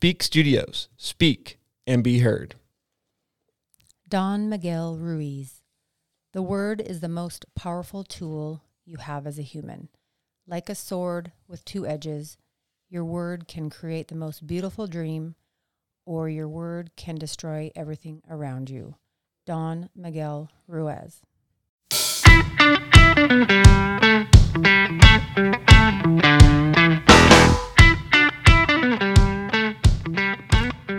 Speak Studios. Speak and be heard. Don Miguel Ruiz. The word is the most powerful tool you have as a human. Like a sword with two edges, your word can create the most beautiful dream, or your word can destroy everything around you. Don Miguel Ruiz.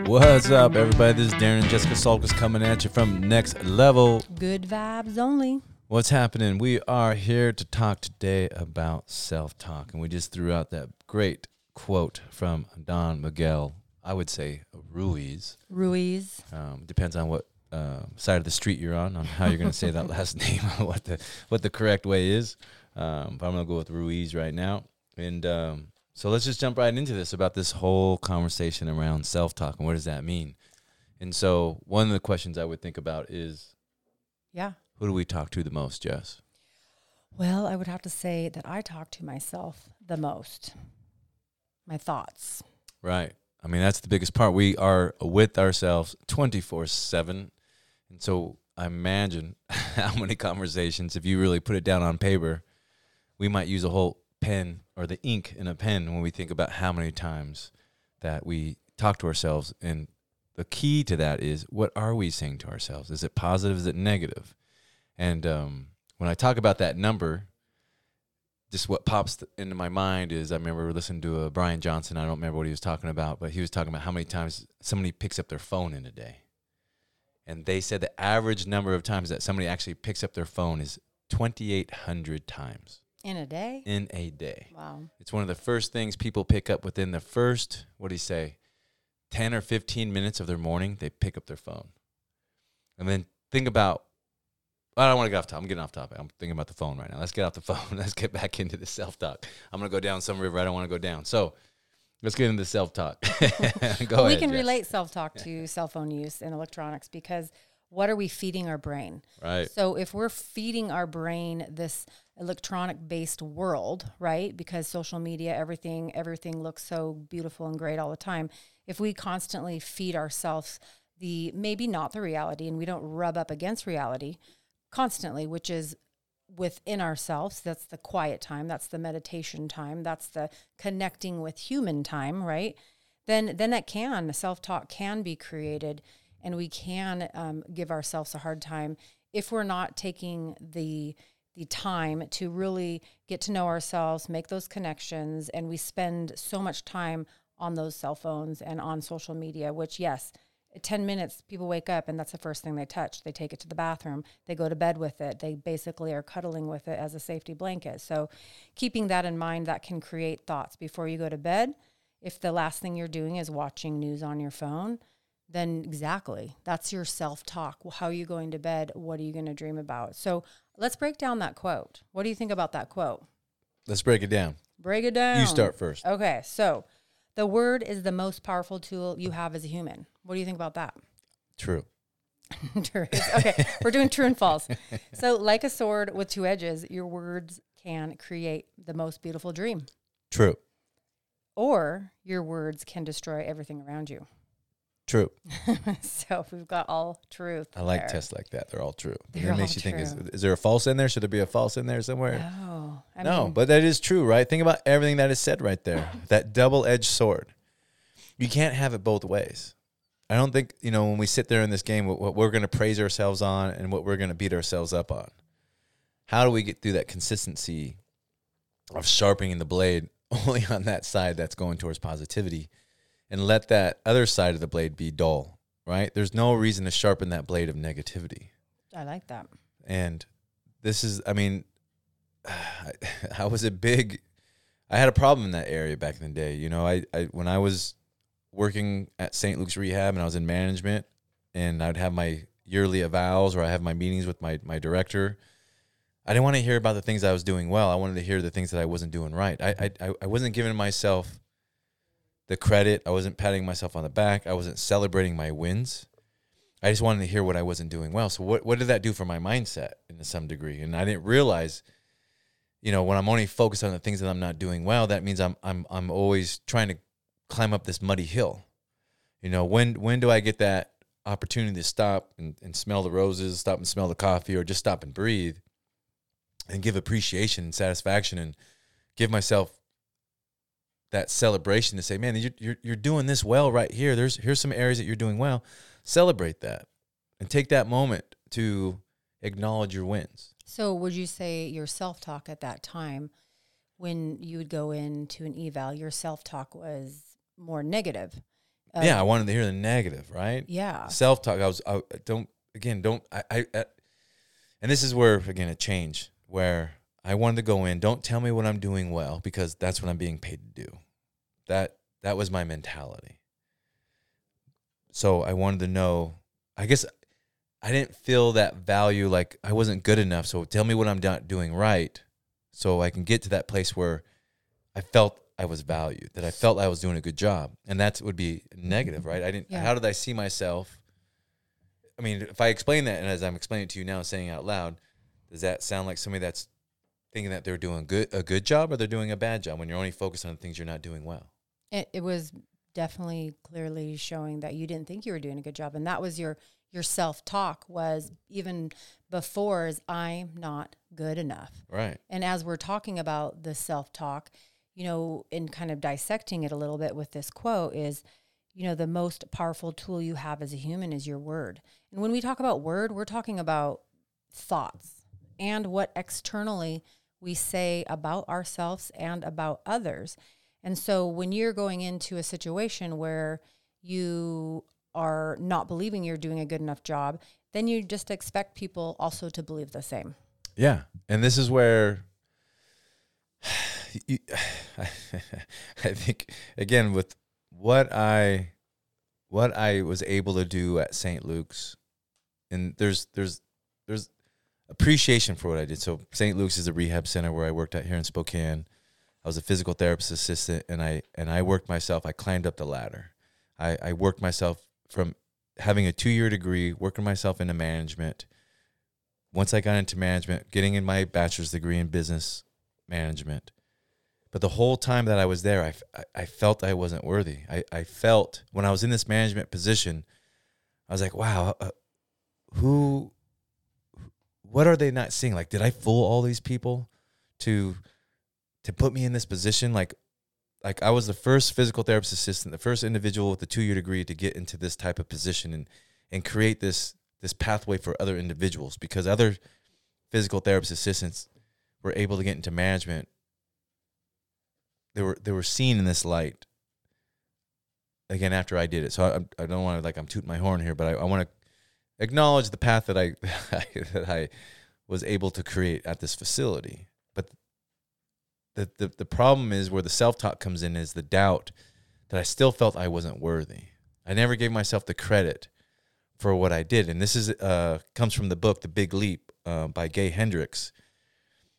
What's up, everybody? This is Darren and Jessica Salkus coming at you from Next Level. Good vibes only. What's happening? We are here to talk today about self talk. And we just threw out that great quote from Don Miguel, I would say Ruiz. Ruiz. Um, depends on what uh, side of the street you're on, on how you're going to say that last name, what the what the correct way is. Um, but I'm going to go with Ruiz right now. And um, so let's just jump right into this about this whole conversation around self talk and what does that mean. And so one of the questions I would think about is Yeah. who do we talk to the most, Jess? Well, I would have to say that I talk to myself the most. My thoughts. Right. I mean, that's the biggest part. We are with ourselves 24 7. And so I imagine how many conversations, if you really put it down on paper, we might use a whole pen or the ink in a pen when we think about how many times that we talk to ourselves. And the key to that is what are we saying to ourselves? Is it positive? Is it negative? And um, when I talk about that number, just what pops th- into my mind is I remember listening to a Brian Johnson. I don't remember what he was talking about, but he was talking about how many times somebody picks up their phone in a day. And they said the average number of times that somebody actually picks up their phone is 2,800 times In a day? in a day. Wow. It's one of the first things people pick up within the first, what do you say, 10 or 15 minutes of their morning, they pick up their phone. And then think about, I don't want to get off topic. I'm getting off topic. I'm thinking about the phone right now. Let's get off the phone. Let's get back into the self talk. I'm going to go down some river I don't want to go down. So let's get into the self talk. go Well, we ahead, can Jess. relate self talk to cell phone use and electronics because what are we feeding our brain? Right. So if we're feeding our brain this electronic based world, right? Because social media, everything, everything looks so beautiful and great all the time. If we constantly feed ourselves the maybe not the reality and we don't rub up against reality constantly, which is within ourselves, that's the quiet time, that's the meditation time, that's the connecting with human time, right? Then then that can self-talk can be created and we can um, give ourselves a hard time if we're not taking the the time to really get to know ourselves, make those connections, and we spend so much time on those cell phones and on social media. Which, yes, ten minutes people wake up and that's the first thing they touch. They take it to the bathroom. They go to bed with it. They basically are cuddling with it as a safety blanket. So, keeping that in mind, that can create thoughts before you go to bed. If the last thing you're doing is watching news on your phone, then exactly that's your self talk. How are you going to bed? What are you going to dream about? So let's break down that quote. What do you think about that quote? Let's break it down. Break it down. You start first. Okay. So the word is the most powerful tool you have as a human. What do you think about that? True. True. okay. We're doing true and false. So, like a sword with two edges, your words can create the most beautiful dream, True. or your words can destroy everything around you. True. so, we've got all truth. I like there. tests like that. They're all true. They're it makes you think, is, is there a false in there? Should there be a false in there somewhere? No, I no, mean, but that is true, right? Think about everything that is said right there. that double edged sword. You can't have it both ways. I don't think, you know, when we sit there in this game, what, what we're going to praise ourselves on and what we're going to beat ourselves up on. How do we get through that consistency of sharpening the blade only on that side that's going towards positivity and let that other side of the blade be dull, right? There's no reason to sharpen that blade of negativity. I like that. And this is, I mean, I was a big, I had a problem in that area back in the day. You know, I, I when I was working at St. Luke's Rehab and I was in management, and I'd have my yearly avowals or I have my meetings with my my director. I didn't want to hear about the things I was doing well. I wanted to hear the things that I wasn't doing right. I I I wasn't giving myself the credit. I wasn't patting myself on the back. I wasn't celebrating my wins. I just wanted to hear what I wasn't doing well. So what what did that do for my mindset in some degree? And I didn't realize, you know, when I'm only focused on the things that I'm not doing well, that means I'm I'm I'm always trying to climb up this muddy hill. You know, when when do I get that opportunity to stop and, and smell the roses, stop and smell the coffee, or just stop and breathe and give appreciation and satisfaction and give myself that celebration to say, man, you're, you're, you're doing this well right here. There's here's some areas that you're doing well. Celebrate that and take that moment to acknowledge your wins. So, would you say your self talk at that time, when you would go into an eval, your self talk was more negative? Uh, yeah, I wanted to hear the negative, right? Yeah. Self talk. I was. I don't. Again, don't. I, I. I. And this is where again a change where I wanted to go in. Don't tell me what I'm doing well because that's what I'm being paid to do. That that was my mentality. So I wanted to know. I guess I didn't feel that value like I wasn't good enough. So tell me what I'm not doing right, so I can get to that place where I felt I was valued, that I felt I was doing a good job, and that would be negative, right? I didn't. Yeah. How did I see myself? I mean, if I explain that, and as I'm explaining it to you now, saying out loud, does that sound like somebody that's thinking that they're doing good a good job or they're doing a bad job when you're only focused on the things you're not doing well? It, it was definitely clearly showing that you didn't think you were doing a good job, and that was your your self talk was even before is I'm not good enough. Right. And as we're talking about the self talk, you know, and kind of dissecting it a little bit with this quote is, you know, the most powerful tool you have as a human is your word. And when we talk about word, we're talking about thoughts and what externally we say about ourselves and about others. And so when you're going into a situation where you are not believing you're doing a good enough job, then you just expect people also to believe the same. Yeah, and this is where I think again with what I what I was able to do at St. Luke's, and there's there's there's appreciation for what I did. So St. Luke's is a rehab center where I worked at here in Spokane. I was a physical therapist assistant, and I and I worked myself. I climbed up the ladder. I, I worked myself from having a two year degree, working myself into management. Once I got into management, getting in my bachelor's degree in business management. But the whole time that I was there, I, I felt I wasn't worthy. I, I felt when I was in this management position, I was like, wow, uh, who, what are they not seeing? Like, did I fool all these people to, to put me in this position? Like, like I was the first physical therapist assistant, the first individual with a two year degree to get into this type of position and and create this this pathway for other individuals because other physical therapist assistants were able to get into management. They were they were seen in this light. Again, after I did it, so I I don't want to like I'm tooting my horn here, but I, I want to acknowledge the path that I that I was able to create at this facility. But the, the the problem is where the self talk comes in is the doubt that I still felt I wasn't worthy. I never gave myself the credit for what I did, and this is uh comes from the book The Big Leap uh, by Gay Hendricks,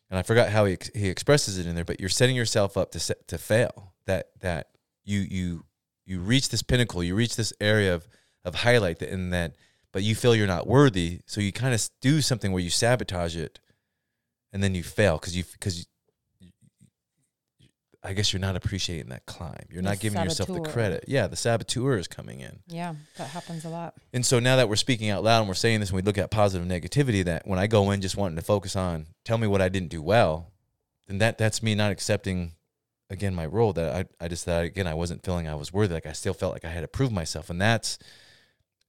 and I forgot how he he expresses it in there. But you're setting yourself up to set, to fail. That that you you you reach this pinnacle, you reach this area of of highlight that in that, but you feel you're not worthy, so you kind of do something where you sabotage it, and then you fail because you because you, I guess you're not appreciating that climb. You're The not giving yourself the credit. Yeah, the saboteur is coming in. Yeah, that happens a lot. And so now that we're speaking out loud and we're saying this and we look at positive negativity, that when I go in just wanting to focus on tell me what I didn't do well, then that that's me not accepting again my role that I, I just thought again I wasn't feeling I was worthy. Like I still felt like I had to prove myself. And that's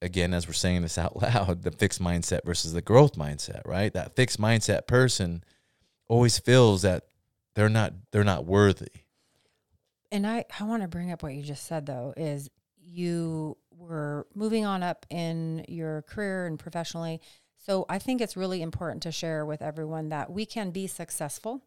again, as we're saying this out loud, the fixed mindset versus the growth mindset, right? That fixed mindset person always feels that they're not they're not worthy. And I, I want to bring up what you just said though is you were moving on up in your career and professionally. So I think it's really important to share with everyone that we can be successful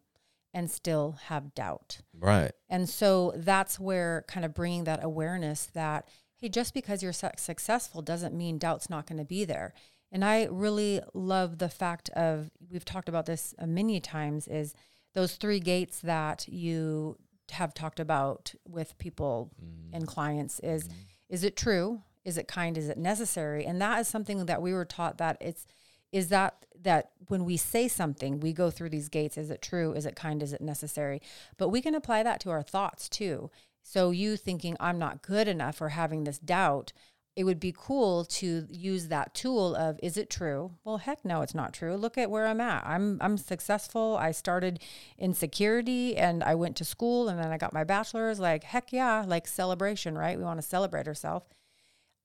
and still have doubt. Right. And so that's where kind of bringing that awareness that, hey, just because you're su- successful doesn't mean doubt's not going to be there. And I really love the fact of, we've talked about this uh, many times, is those three gates that you have talked about with people and clients is, is it true? Is it kind? Is it necessary? And that is something that we were taught that it's, is that that when we say something we go through these gates is it true is it kind is it necessary but we can apply that to our thoughts too So you thinking I'm not good enough or having this doubt, it would be cool to use that tool of is it true? Well, heck no, it's not true. Look at where I'm at. I'm I'm successful. I started in security and I went to school and then I got my bachelor's. Like heck yeah, like celebration, right? We want to celebrate ourselves.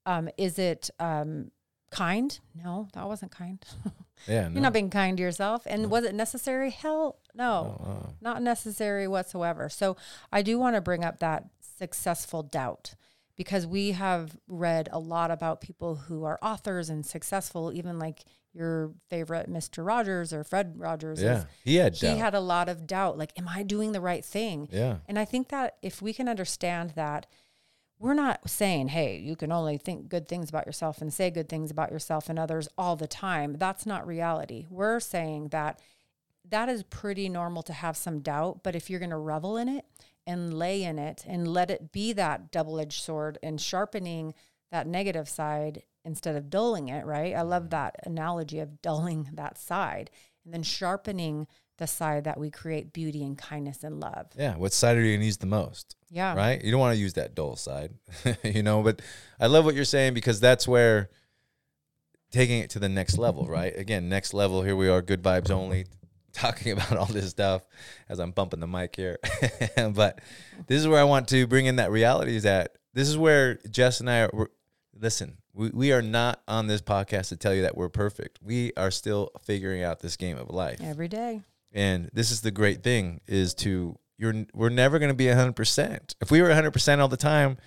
Um, is it um, kind? No, that wasn't kind. Yeah, no. You're not being kind to yourself. And was it necessary? Hell no, Oh, not necessary whatsoever. So I do want to bring up that successful doubt because we have read a lot about people who are authors and successful, even like your favorite Mr. Rogers or Fred Rogers. is- Yeah, he had he doubt. had a lot of doubt like, am I doing the right thing? yeah, And I think that if we can understand that, we're not saying, hey, you can only think good things about yourself and say good things about yourself and others all the time. That's not reality. We're saying that that is pretty normal to have some doubt, but if you're going to revel in it and lay in it and let it be that double edged sword and sharpening that negative side instead of dulling it, right? I love mm-hmm. that analogy of dulling that side and then sharpening the side that we create beauty and kindness and love. yeah. What side are you gonna use the most? Yeah. right? You don't want to use that dull side, you know. But I love what you're saying because that's where taking it to the next level, right? Again, next level. Here we are, good vibes only, talking about all this stuff as I'm bumping the mic here. but this is where I want to bring in that reality. Is that this is where Jess and I are. Listen, we, we are not on this podcast to tell you that we're perfect. We are still figuring out this game of life. Every day. And this is the great thing is to you're we're never going to be 100%. If we were 100% all the time,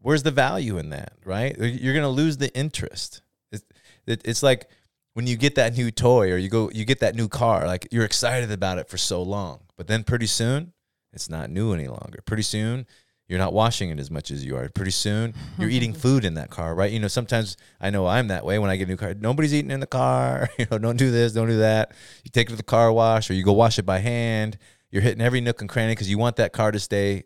where's the value in that, right? You're going to lose the interest. It's, it, it's like when you get that new toy or you go you get that new car, like you're excited about it for so long, but then pretty soon it's not new any longer. Pretty soon you're not washing it as much as you are. Pretty soon you're eating food in that car, right? You know, sometimes I know I'm that way when I get a new car. Nobody's eating in the car. You know, don't do this, don't do that. You take it to the car wash or you go wash it by hand. You're hitting every nook and cranny because you want that car to stay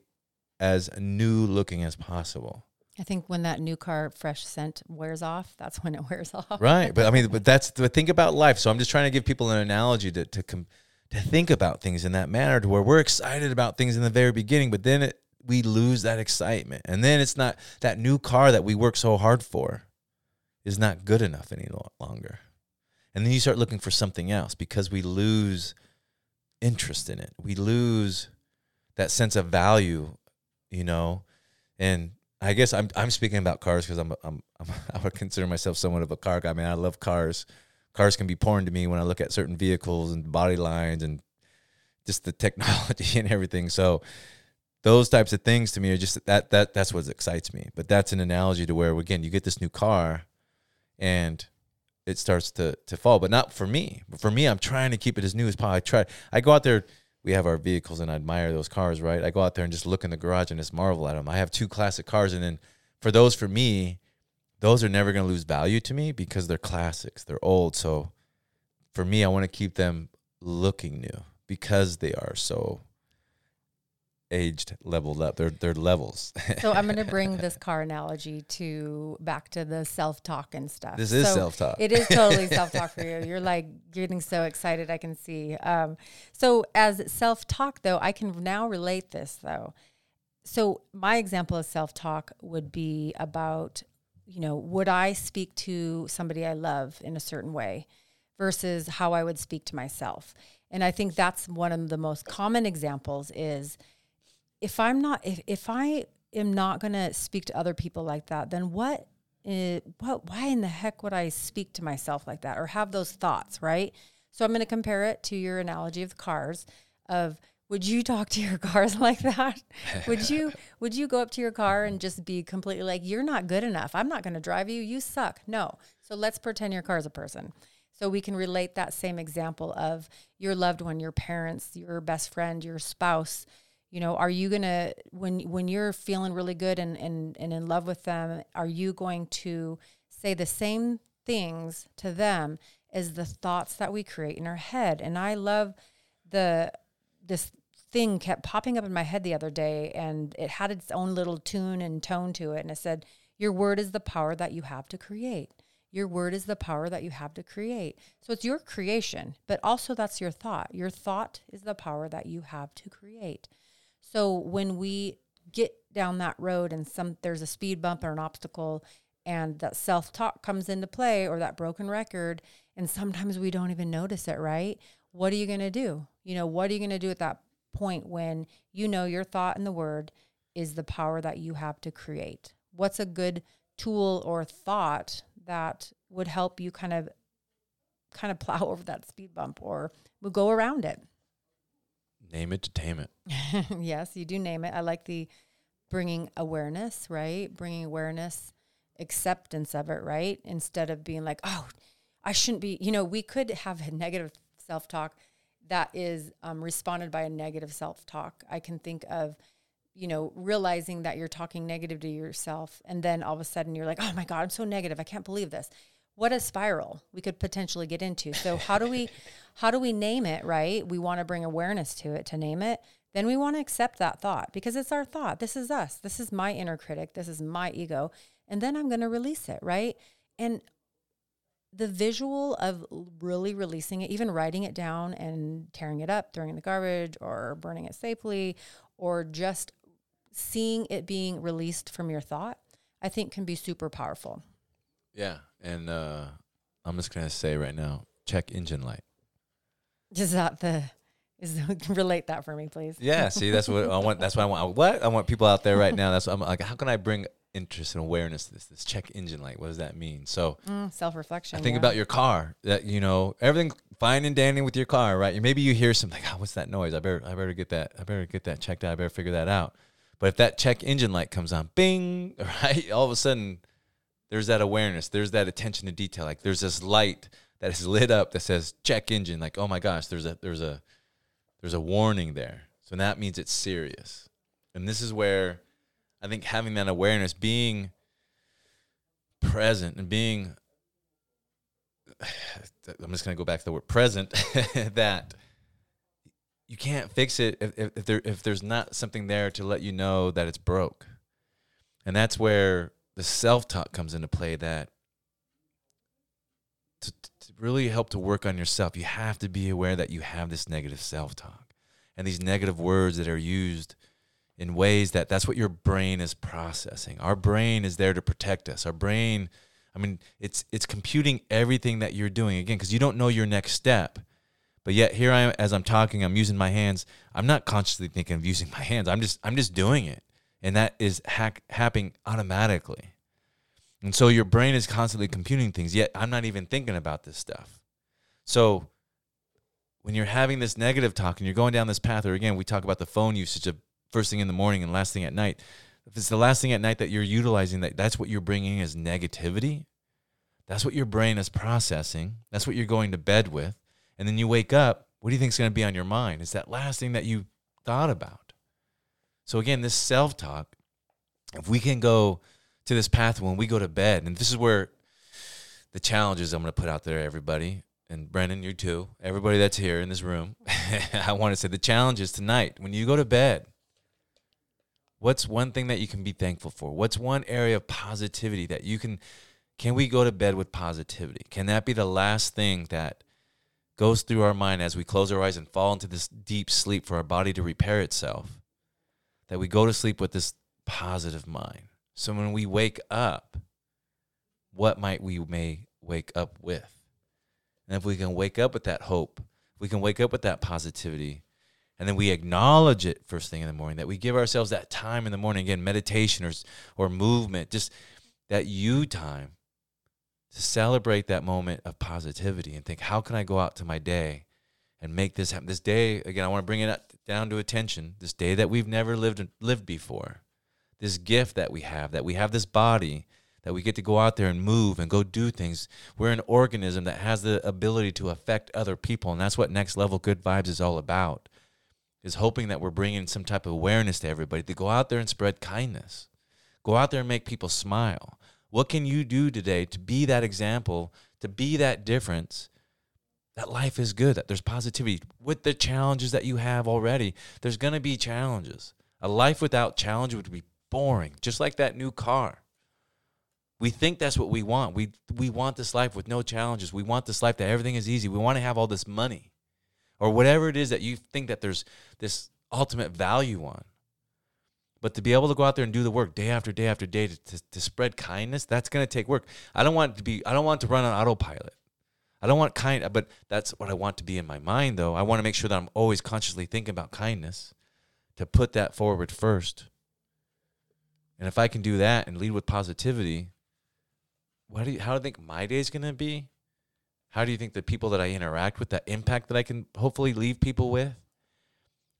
as new looking as possible. I think when that new car fresh scent wears off, that's when it wears off. Right. But I mean, but that's the think about life. So I'm just trying to give people an analogy to to com- to think about things in that manner, to where we're excited about things in the very beginning, but then it, we lose that excitement, and then it's not that new car that we work so hard for is not good enough any longer, and then you start looking for something else because we lose interest in it. We lose that sense of value, you know, and I guess I'm I'm speaking about cars because I'm, I'm I'm I would consider myself somewhat of a car guy. I mean, I love cars. Cars can be porn to me when I look at certain vehicles and body lines and just the technology and everything. So those types of things to me are just that that that's what excites me. But that's an analogy to where again you get this new car and it starts to to fall. But not for me. But for me, I'm trying to keep it as new as possible. I try. I go out there. We have our vehicles, and I admire those cars. Right. I go out there and just look in the garage and just marvel at them. I have two classic cars, and then for those, for me, those are never going to lose value to me because they're classics. They're old. So for me, I want to keep them looking new because they are so aged, leveled up. They're they're levels. So I'm going to bring this car analogy to back to the self talk and stuff. this is So self talk. It is totally self talk for you. You're like getting so excited. I can see. Um, so as self talk, though, I can now relate this though. So my example of self talk would be about, you know, would I speak to somebody I love in a certain way versus how I would speak to myself. And I think that's one of the most common examples is if I'm not if, if I am not going to speak to other people like that, then what uh, what why in the heck would I speak to myself like that or have those thoughts, right? So I'm going to compare it to your analogy of cars of would you talk to your cars like that? would you would you go up to your car and just be completely like you're not good enough. I'm not going to drive you. You suck. No. So let's pretend your car is a person. So we can relate that same example of your loved one, your parents, your best friend, your spouse. You know, are you gonna when when you're feeling really good and and, and in love with them, are you going to say the same things to them as the thoughts that we create in our head? And I love the this thing kept popping up in my head the other day and it had its own little tune and tone to it and it said your word is the power that you have to create. Your word is the power that you have to create. So it's your creation but also that's your thought. Your thought is the power that you have to create so when we get down that road and some there's a speed bump or an obstacle and that self-talk comes into play or that broken record and sometimes we don't even notice it, right? What are you going to do? You know, what are you going to do at that point when you know your thought and the word is the power that you have to create? What's a good tool or thought that would help you kind of kind of plow over that speed bump or go around it? Name it to tame it. yes, you do name it. I like the bringing awareness, right? Bringing awareness, acceptance of it, right? Instead of being like, oh, I shouldn't be, you know, we could have a negative self talk that is um, responded by a negative self talk. I can think of, you know, realizing that you're talking negative to yourself, and then all of a sudden you're like, oh my God, I'm so negative. I can't believe this. What a spiral we could potentially get into. So how do we, how do we name it? Right? We want to bring awareness to it to name it. Then we want to accept that thought because it's our thought. This is us. This is my inner critic. This is my ego. And then I'm going to release it. Right? And the visual of really releasing it, even writing it down and tearing it up, throwing it in the garbage, or burning it safely, or just seeing it being released from your thought, I think can be super powerful. Yeah. And uh, I'm just going to say right now check engine light. Is that the. Is relate that for me, please. Yeah, see, that's what I want. That's what I want. What I want people out there right now. That's what I'm like. How can I bring interest and awareness to this this check engine light what does that mean so mm, self-reflection i think yeah. about your car that you know everything fine and dandy with your car right maybe you hear something like, oh, what's that noise i better i better get that i better get that checked out i better figure that out but if that check engine light comes on bing right all of a sudden there's that awareness there's that attention to detail like there's this light that is lit up that says check engine like oh my gosh there's a there's a there's a warning there so that means it's serious and this is where I think having that awareness, being present and being I'm just going to go back to the word present that you can't fix it if, if, if, there if there's not something there to let you know that it's broke. And that's where the self-talk comes into play that to, to really help to work on yourself, you have to be aware that you have this negative self-talk and these negative words that are used in ways that that's what your brain is processing. Our brain is there to protect us. Our brain, I mean, it's it's computing everything that you're doing again because you don't know your next step. But yet here I am as I'm talking, I'm using my hands. I'm not consciously thinking of using my hands. I'm just I'm just doing it. And that is hack, happening automatically. And so your brain is constantly computing things, yet I'm not even thinking about this stuff. So when you're having this negative talk and you're going down this path, or again, we talk about the phone usage of first thing in the morning and last thing at night, if it's the last thing at night that you're utilizing, that that's what you're bringing as negativity. That's what your brain is processing. That's what you're going to bed with. And then you wake up, what do you think is going to be on your mind? It's that last thing that you thought about. So again, this self-talk, if we can go to this path when we go to bed, and this is where the challenges I'm going to put out there, everybody, and Brennan, you too, everybody that's here in this room, I want to say the challenge is tonight when you go to bed, What's one thing that you can be thankful for? What's one area of positivity that you can can we go to bed with positivity? Can that be the last thing that goes through our mind as we close our eyes and fall into this deep sleep for our body to repair itself? That we go to sleep with this positive mind. So when we wake up, what might we may wake up with? And if we can wake up with that hope, we can wake up with that positivity, and then we acknowledge it first thing in the morning that we give ourselves that time in the morning again meditation or or movement just that you time to celebrate that moment of positivity and think how can I go out to my day and make this happen this day again I want to bring it down to attention this day that we've never lived lived before this gift that we have that we have this body that we get to go out there and move and go do things. We're an organism that has the ability to affect other people, and that's what next level good vibes is all about is hoping that we're bringing some type of awareness to everybody to go out there and spread kindness. Go out there and make people smile. What can you do today to be that example, to be that difference? That life is good, that there's positivity. With the challenges that you have already, there's going to be challenges. A life without challenge would be boring, just like that new car. We think that's what we want. We, we want this life with no challenges. We want this life that everything is easy. We want to have all this money or whatever it is that you think that there's this ultimate value on. But to be able to go out there and do the work day after day after day to, to, to spread kindness, that's going to take work. I don't want to be, I don't want to run on autopilot. I don't want kind, but that's what I want to be in my mind, though. I want to make sure that I'm always consciously thinking about kindness to put that forward first. And if I can do that and lead with positivity, what do you, how do you think my day is going to be? How do you think the people that I interact with, that impact that I can hopefully leave people with?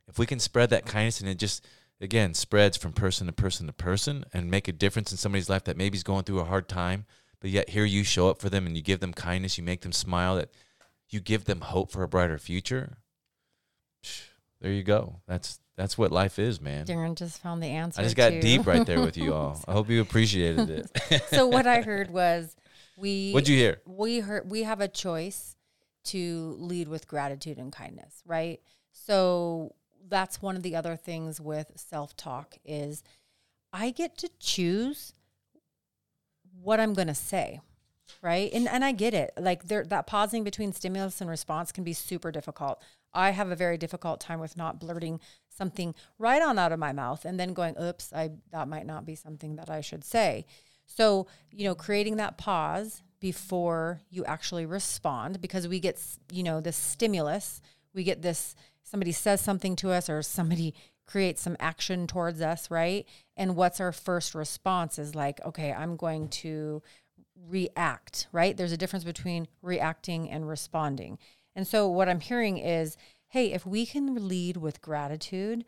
If we can spread that kindness and it just, again, spreads from person to person to person and make a difference in somebody's life that maybe is going through a hard time, but yet here you show up for them and you give them kindness, you make them smile, that you give them hope for a brighter future. There you go. That's that's what life is, man. Darren just found the answer. I just got to- deep right there with you all. I hope you appreciated it. so what I heard was we What'd you hear? we heard we have a choice to lead with gratitude and kindness, right? So that's one of the other things with self-talk is I get to choose what I'm going to say, right? And and I get it. Like there that pausing between stimulus and response can be super difficult. I have a very difficult time with not blurting something right on out of my mouth and then going, "Oops, I that might not be something that I should say." So, you know, creating that pause before you actually respond because we get, you know, this stimulus, we get this somebody says something to us or somebody creates some action towards us, right? And what's our first response is like, okay, I'm going to react, right? There's a difference between reacting and responding. And so what I'm hearing is, hey, if we can lead with gratitude,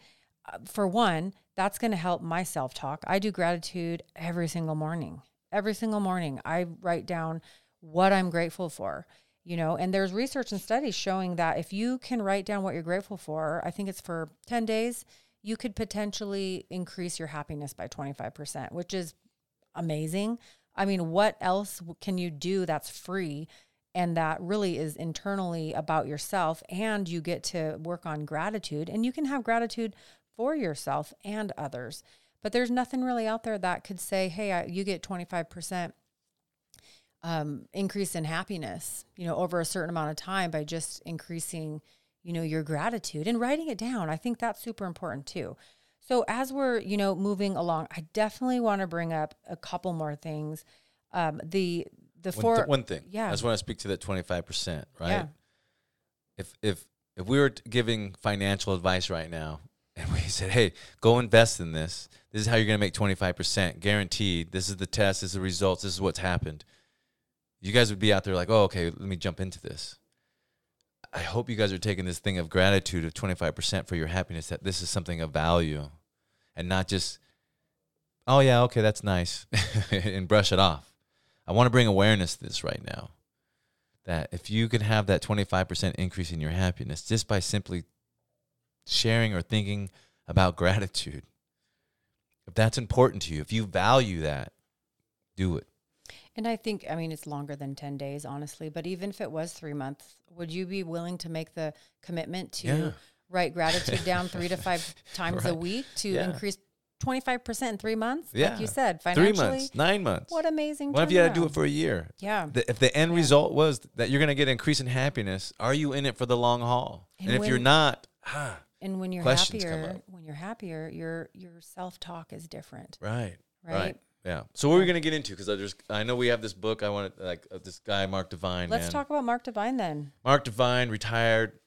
uh, for one, that's going to help my self talk. I do gratitude every single morning. Every single morning, I write down what I'm grateful for. You know, and there's research and studies showing that if you can write down what you're grateful for, I think it's for 10 days, you could potentially increase your happiness by 25%, which is amazing. I mean, what else can you do that's free and that really is internally about yourself? And you get to work on gratitude and you can have gratitude for yourself and others. But there's nothing really out there that could say, hey, I, you get 25% um, increase in happiness, you know, over a certain amount of time by just increasing, you know, your gratitude and writing it down. I think that's super important too. So as we're, you know, moving along, I definitely want to bring up a couple more things. Um, the the One, four, th- one thing. yeah. I just want to speak to that 25%, right? Yeah. If if if we were t- giving financial advice right now and we said, "Hey, go invest in this. This is how you're going to make 25% guaranteed. This is the test, this is the results, this is what's happened." You guys would be out there like, "Oh, okay, let me jump into this." I hope you guys are taking this thing of gratitude of 25% for your happiness that this is something of value and not just oh yeah, okay, that's nice and brush it off. I want to bring awareness to this right now. That if you can have that 25% increase in your happiness just by simply sharing or thinking about gratitude, if that's important to you, if you value that, do it. And I think, I mean, it's longer than 10 days, honestly, but even if it was three months, would you be willing to make the commitment to Yeah. write gratitude down three to five times a week to Yeah. increase 25% in three months? Yeah. Like you said, Three financially. months, nine months. What amazing. What if you had to do it for a year? Yeah. The, if the end Yeah. result was that you're going to get increase in happiness, are you in it for the long haul? And And, if you're not, ah, And when you're happier, when you're happier, your your self talk is different, right, right? Yeah. So what are we going to get into? Because I just I know we have this book. I want to like uh, this guy Mark Divine. Let's man. talk about Mark Divine then. Mark Divine, retired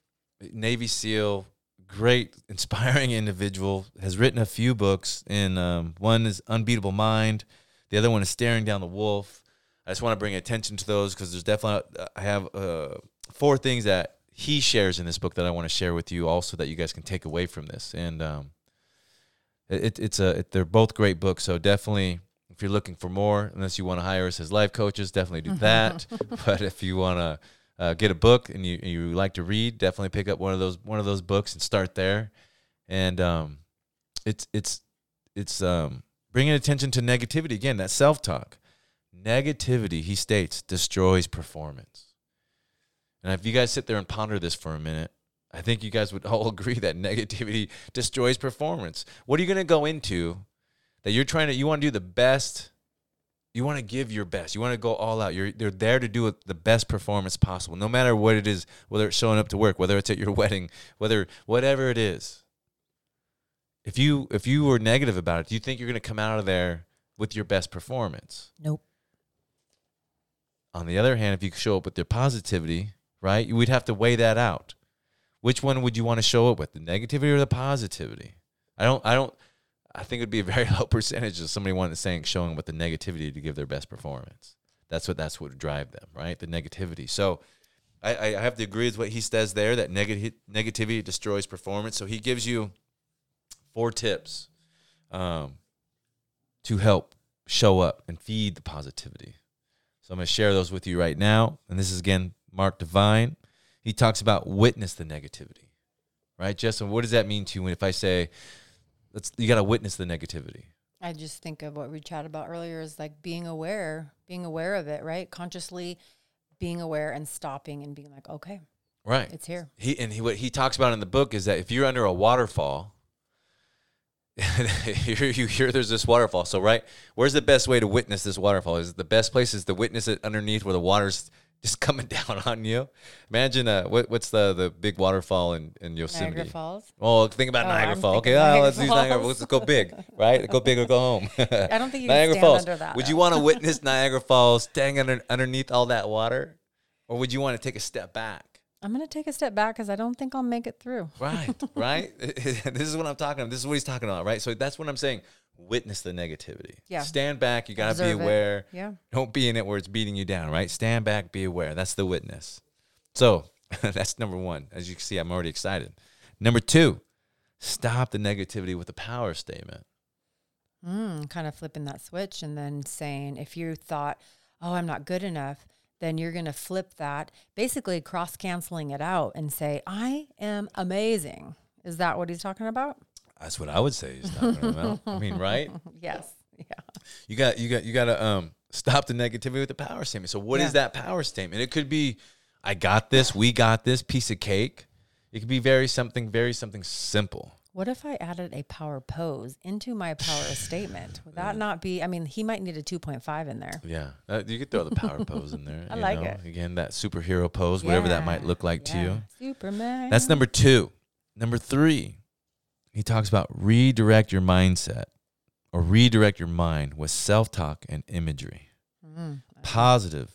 Navy SEAL, great, inspiring individual, has written a few books. And um, one is Unbeatable Mind, the other one is Staring Down the Wolf. I just want to bring attention to those because there's definitely, I have uh, four things that he shares in this book that I want to share with you also that you guys can take away from this. And um, it, it's a, it, they're both great books. So definitely, if you're looking for more, unless you want to hire us as life coaches, definitely do that. but if you want to, uh, get a book and you you like to read, definitely pick up one of those one of those books and start there. And um, it's it's it's um, bringing attention to negativity again. That self talk, negativity. He states destroys performance. And if you guys sit there and ponder this for a minute, I think you guys would all agree that negativity destroys performance. What are you going to go into that you're trying to you want to do the best you want to give your best. You want to go all out. You're you're there to do the best performance possible, no matter what it is. Whether it's showing up to work, whether it's at your wedding, whether whatever it is. if you if you were negative about it, do you think you're going to come out of there with your best performance? Nope. On the other hand, if you show up with your positivity, right, you would have to weigh that out. Which one would you want to show up with, the negativity or the positivity? I don't. I don't. I think it would be a very low percentage of somebody wanting to saying showing with the negativity to give their best performance. That's what that's what would drive them, right? The negativity. So, I, I have to agree with what he says there. That negative negativity destroys performance. So he gives you four tips um, to help show up and feed the positivity. So I'm going to share those with you right now. And this is again Mark Divine. He talks about witness the negativity, right, Justin? What does that mean to you when if I say, let's you got to witness the negativity? I just think of what we chatted about earlier is like being aware, being aware of it, right? Consciously being aware and stopping and being like, okay, right, it's here. He and he what he talks about in the book is that if you're under a waterfall, you hear there's this waterfall. So right, where's the best way to witness this waterfall? Is the best place is to witness it underneath where the water's just coming down on you. Imagine uh, what, what's the the big waterfall in, in Yosemite? Niagara Falls. Oh, think about Oh, Niagara Falls. Okay, Niagara let's use Niagara. Falls. Let's go big, right? Go big or go home. I don't think you can Niagara stand Falls. under that. Would you want to witness Niagara Falls standing under, underneath all that water, or would you want to take a step back? I'm going to take a step back because I don't think I'll make it through. Right, right. this is what I'm talking about. This is what he's talking about, right? So that's what I'm saying. Witness the negativity. Yeah. Stand back. You got to be Observe it. aware. Yeah. Don't be in it where it's beating you down, right? Stand back, be aware. That's the witness. So that's number one. As you can see, I'm already excited. Number two, stop the negativity with a power statement. Mm, kind of flipping that switch and then saying, if you thought, oh, I'm not good enough, then you're going to flip that, basically cross canceling it out and say, I am amazing. Is that what he's talking about? That's what I would say talking about. I mean, right? Yes. Yeah. You got you got you got to um stop the negativity with the power statement. So what is Yeah. that power statement? It could be I got this, we got this piece of cake. It could be very something very something simple. What if I added a power pose into my power statement? Would that not be? I mean, he might need a 2.5 in there. Yeah, uh, you could throw the power pose in there. I you like know? it. Again, that superhero pose, whatever that might look like to you. Superman. That's number two. Number three, he talks about redirect your mindset or redirect your mind with self talk and imagery, Mm. positive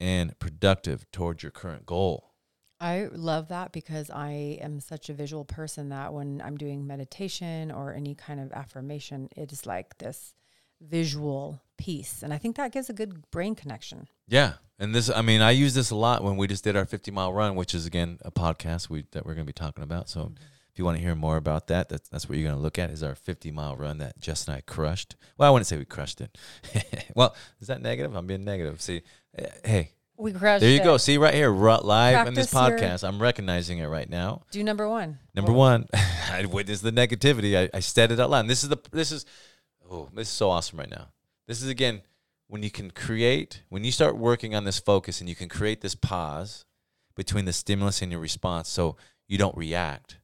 and productive towards your current goal. I love that because I am such a visual person that when I'm doing meditation or any kind of affirmation, it is like this visual piece. And I think that gives a good brain connection. Yeah. And this, I mean, I use this a lot when we just did our 50 mile run, which is again a podcast we, that we're going to be talking about. So if you want to hear more about that, that's, that's what you're going to look at is our 50 mile run that Jess and I crushed. Well, I wouldn't say we crushed it. well, is that negative? I'm being negative. See, eh, hey, We crushed there you it. go. See right here, live in this Practice your- podcast. I'm recognizing it right now. Do number one. Number one, I witnessed the negativity. I, I said it out loud. And this is the this is oh this is so awesome right now. This is again when you can create when you start working on this focus and you can create this pause between the stimulus and your response, so you don't react.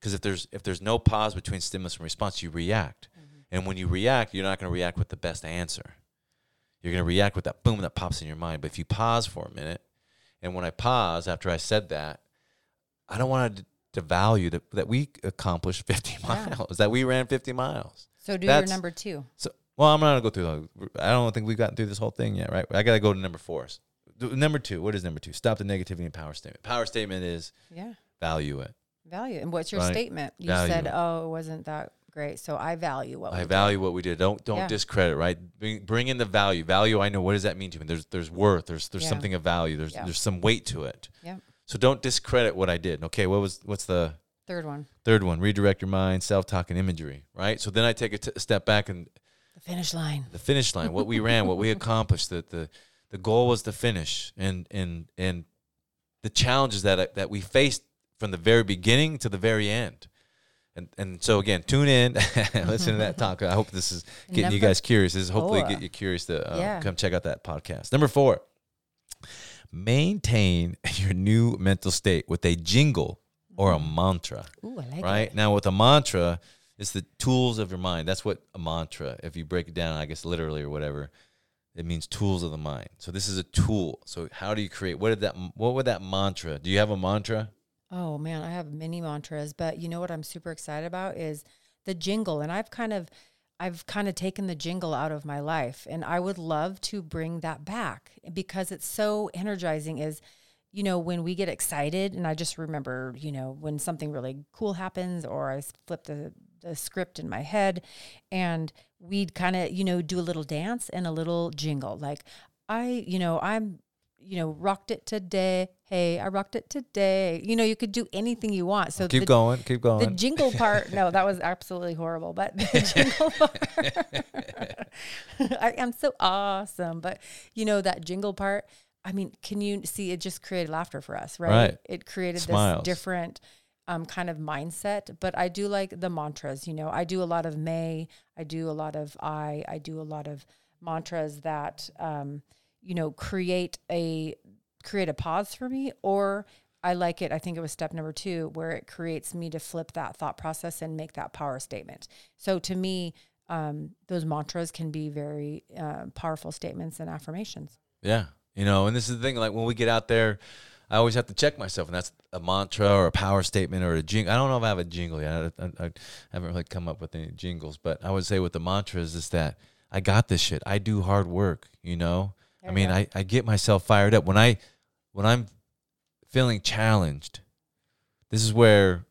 Because if there's if there's no pause between stimulus and response, you react. Mm-hmm. And when you react, you're not going to react with the best answer. You're going to react with that boom that pops in your mind. But if you pause for a minute, and when I pause after I said that, I don't want to devalue that, that we accomplished 50 Yeah. miles, that we ran 50 miles. So do That's- your number two. So, well, I'm not gonna go through. The, I don't think we've gotten through this whole thing yet, right? I gotta go to number four. Number two. What is number two? Stop the negativity and power statement. Power statement is Yeah. value it. Value. And what's your Right. statement? You Value said, oh, it wasn't that great. So I value what we I did. value what we did. Don't don't Yeah. discredit. Right. Bring, bring in the value. Value. I know. What does that mean to me? There's there's worth. There's there's Yeah. something of value. There's Yeah. there's some weight to it. Yep. So don't discredit what I did. Okay. What was what's the Third one. third one? Redirect your mind. Self talk and imagery. Right. So then I take a, t- a step back and The finish line. the finish line, what we ran, what we accomplished, That the the goal was to finish, and and and the challenges that that we faced from the very beginning to the very end. And and so again, tune in, listen to that talk. I hope this is getting you guys curious. This is hopefully four. get you curious to uh, Yeah. come check out that podcast. Number four, maintain your new mental state with a jingle or a mantra Ooh, I like right it. now with a mantra it's the tools of your mind that's what a mantra if you break it down i guess literally or whatever it means tools of the mind so this is a tool so how do you create what did that what would that mantra do you have a mantra Oh man, I have many mantras, but you know what I'm super excited about is the jingle. And I've kind of I've kind of taken the jingle out of my life and I would love to bring that back because it's so energizing is you know when we get excited and I just remember, you know, when something really cool happens or I flip the the script in my head and we'd kind of, you know, do a little dance and a little jingle like I, you know, I'm you know, rocked it today. Hey, I rocked it today. You know, you could do anything you want. So keep the, going, keep going. the jingle part, no, that was absolutely horrible. But the jingle part, I am so awesome. But you know that jingle part. I mean, can you see? It just created laughter for us, right? Right. It created Smiles. this different um, kind of mindset. But I do like the mantras. You know, I do a lot of May. I do a lot of I. I do a lot of mantras that. Um, you know create a create a pause for me or i like it i think it was step number two where it creates me to flip that thought process and make that power statement so to me um, those mantras can be very uh, powerful statements and affirmations Yeah. You know, and this is the thing, like when we get out there, I always have to check myself, and that's a mantra or a power statement or a jingle. I don't know if I have a jingle yet. I, I, I haven't really come up with any jingles, but I would say with the mantras is that I got this shit. I do hard work, you know? There I mean. I, I get myself fired up when I when I'm feeling challenged. This is where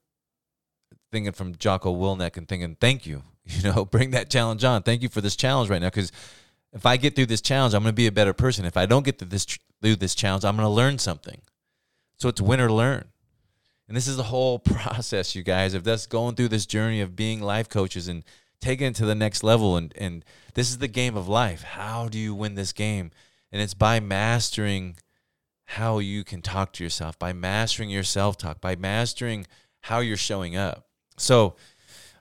thinking from Jocko Willink and thinking, thank you, you know, bring that challenge on. Thank you for this challenge right now, because if I get through this challenge, I'm going to be a better person. If I don't get through this through this challenge, I'm going to learn something. So it's win or learn. And this is the whole process, you guys, of us going through this journey of being life coaches and taking it to the next level. And, and this is the game of life. How do you win this game? And it's by mastering how you can talk to yourself, by mastering your self talk, by mastering how you're showing up. So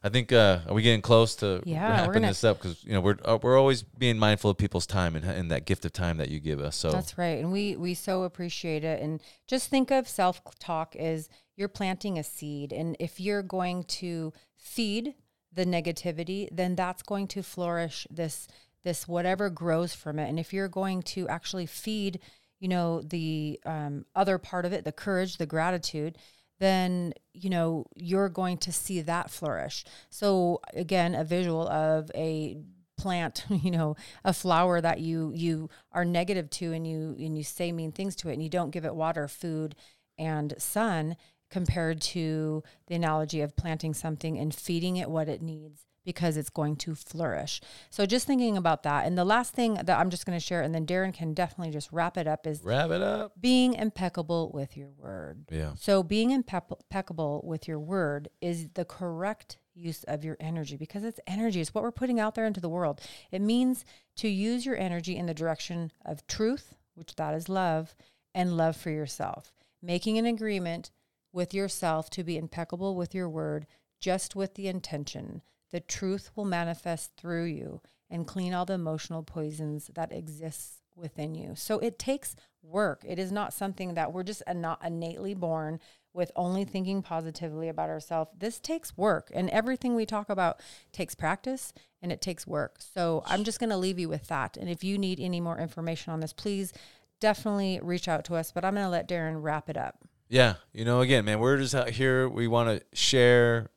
I think, uh, are we getting close to Yeah, wrapping gonna- this up? Because, you know, we're, uh, we're always being mindful of people's time and, and that gift of time that you give us. So That's right. And we we so appreciate it. And just think of self-talk as you're planting a seed. And if you're going to feed the negativity, then that's going to flourish this this whatever grows from it. And if you're going to actually feed, you know, the um, other part of it, the courage, the gratitude, then you know you're going to see that flourish. So again, a visual of a plant you know a flower that you you are negative to and you and you say mean things to it and you don't give it water food and sun compared to the analogy of planting something and feeding it what it needs because it's going to flourish. So just thinking about that. And the last thing that I'm just going to share and then Darren can definitely just wrap it up is wrap it up. being impeccable with your word. Yeah. So being impec- impeccable with your word is the correct use of your energy because it's energy. It's what we're putting out there into the world. It means to use your energy in the direction of truth, which that is love, and love for yourself. Making an agreement with yourself to be impeccable with your word, just with the intention. The truth will manifest through you and clean all the emotional poisons that exists within you. So it takes work. It is not something that we're just not innately born with only thinking positively about ourselves. This takes work, and everything we talk about takes practice and it takes work. So I'm just going to leave you with that. And if you need any more information on this, please definitely reach out to us. But I'm going to let Darren wrap it up. Yeah, you know, again, man, we're just out here. We want to share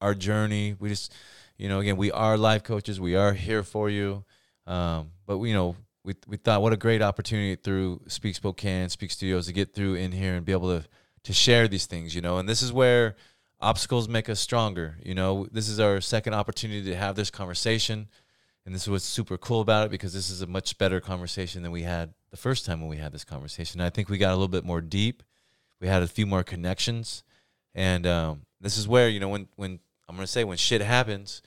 our journey. We just, you know, again, we are life coaches. We are here for you. Um, but we, you know, we we thought what a great opportunity through Speak Spokane, Speak Studios to get through in here and be able to to share these things. You know, and this is where obstacles make us stronger. You know, this is our second opportunity to have this conversation. And this is what's super cool about it because this is a much better conversation than we had the first time when we had this conversation. I think we got a little bit more deep we had a few more connections and um, this is where you know when when i'm going to say when shit happens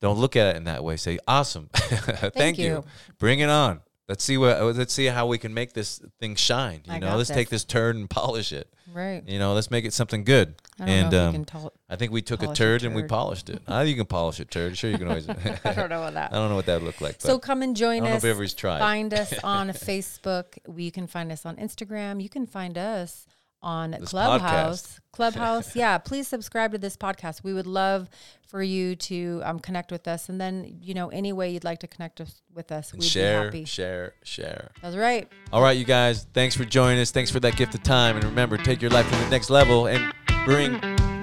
don't look at it in that way say awesome thank, you. you. bring it on let's see what let's see how we can make this thing shine you I know got let's take this. this turd and polish it Right. you know let's make it something good I don't and know if um, you can tell. i think we took a polish a turd, and we turd. polished it i think you can polish a turd sure you can always I don't know what that. i don't know what that would look like but So come and i join don't know us. if everybody's tried Find us on Facebook. We can find us on Instagram. You can find us on This Clubhouse. Clubhouse. yeah, please subscribe to this podcast. We would love for you to um, connect with us, and then you know any way you'd like to connect us, with us, we'd be share happy. share share That's right. All right, you guys. Thanks for joining us. Thanks for that gift of time. And remember, take your life to the next level and bring.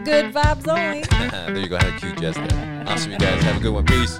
Good vibes only. there you go. I had a cue just there. Awesome, you guys. Have a good one. Peace.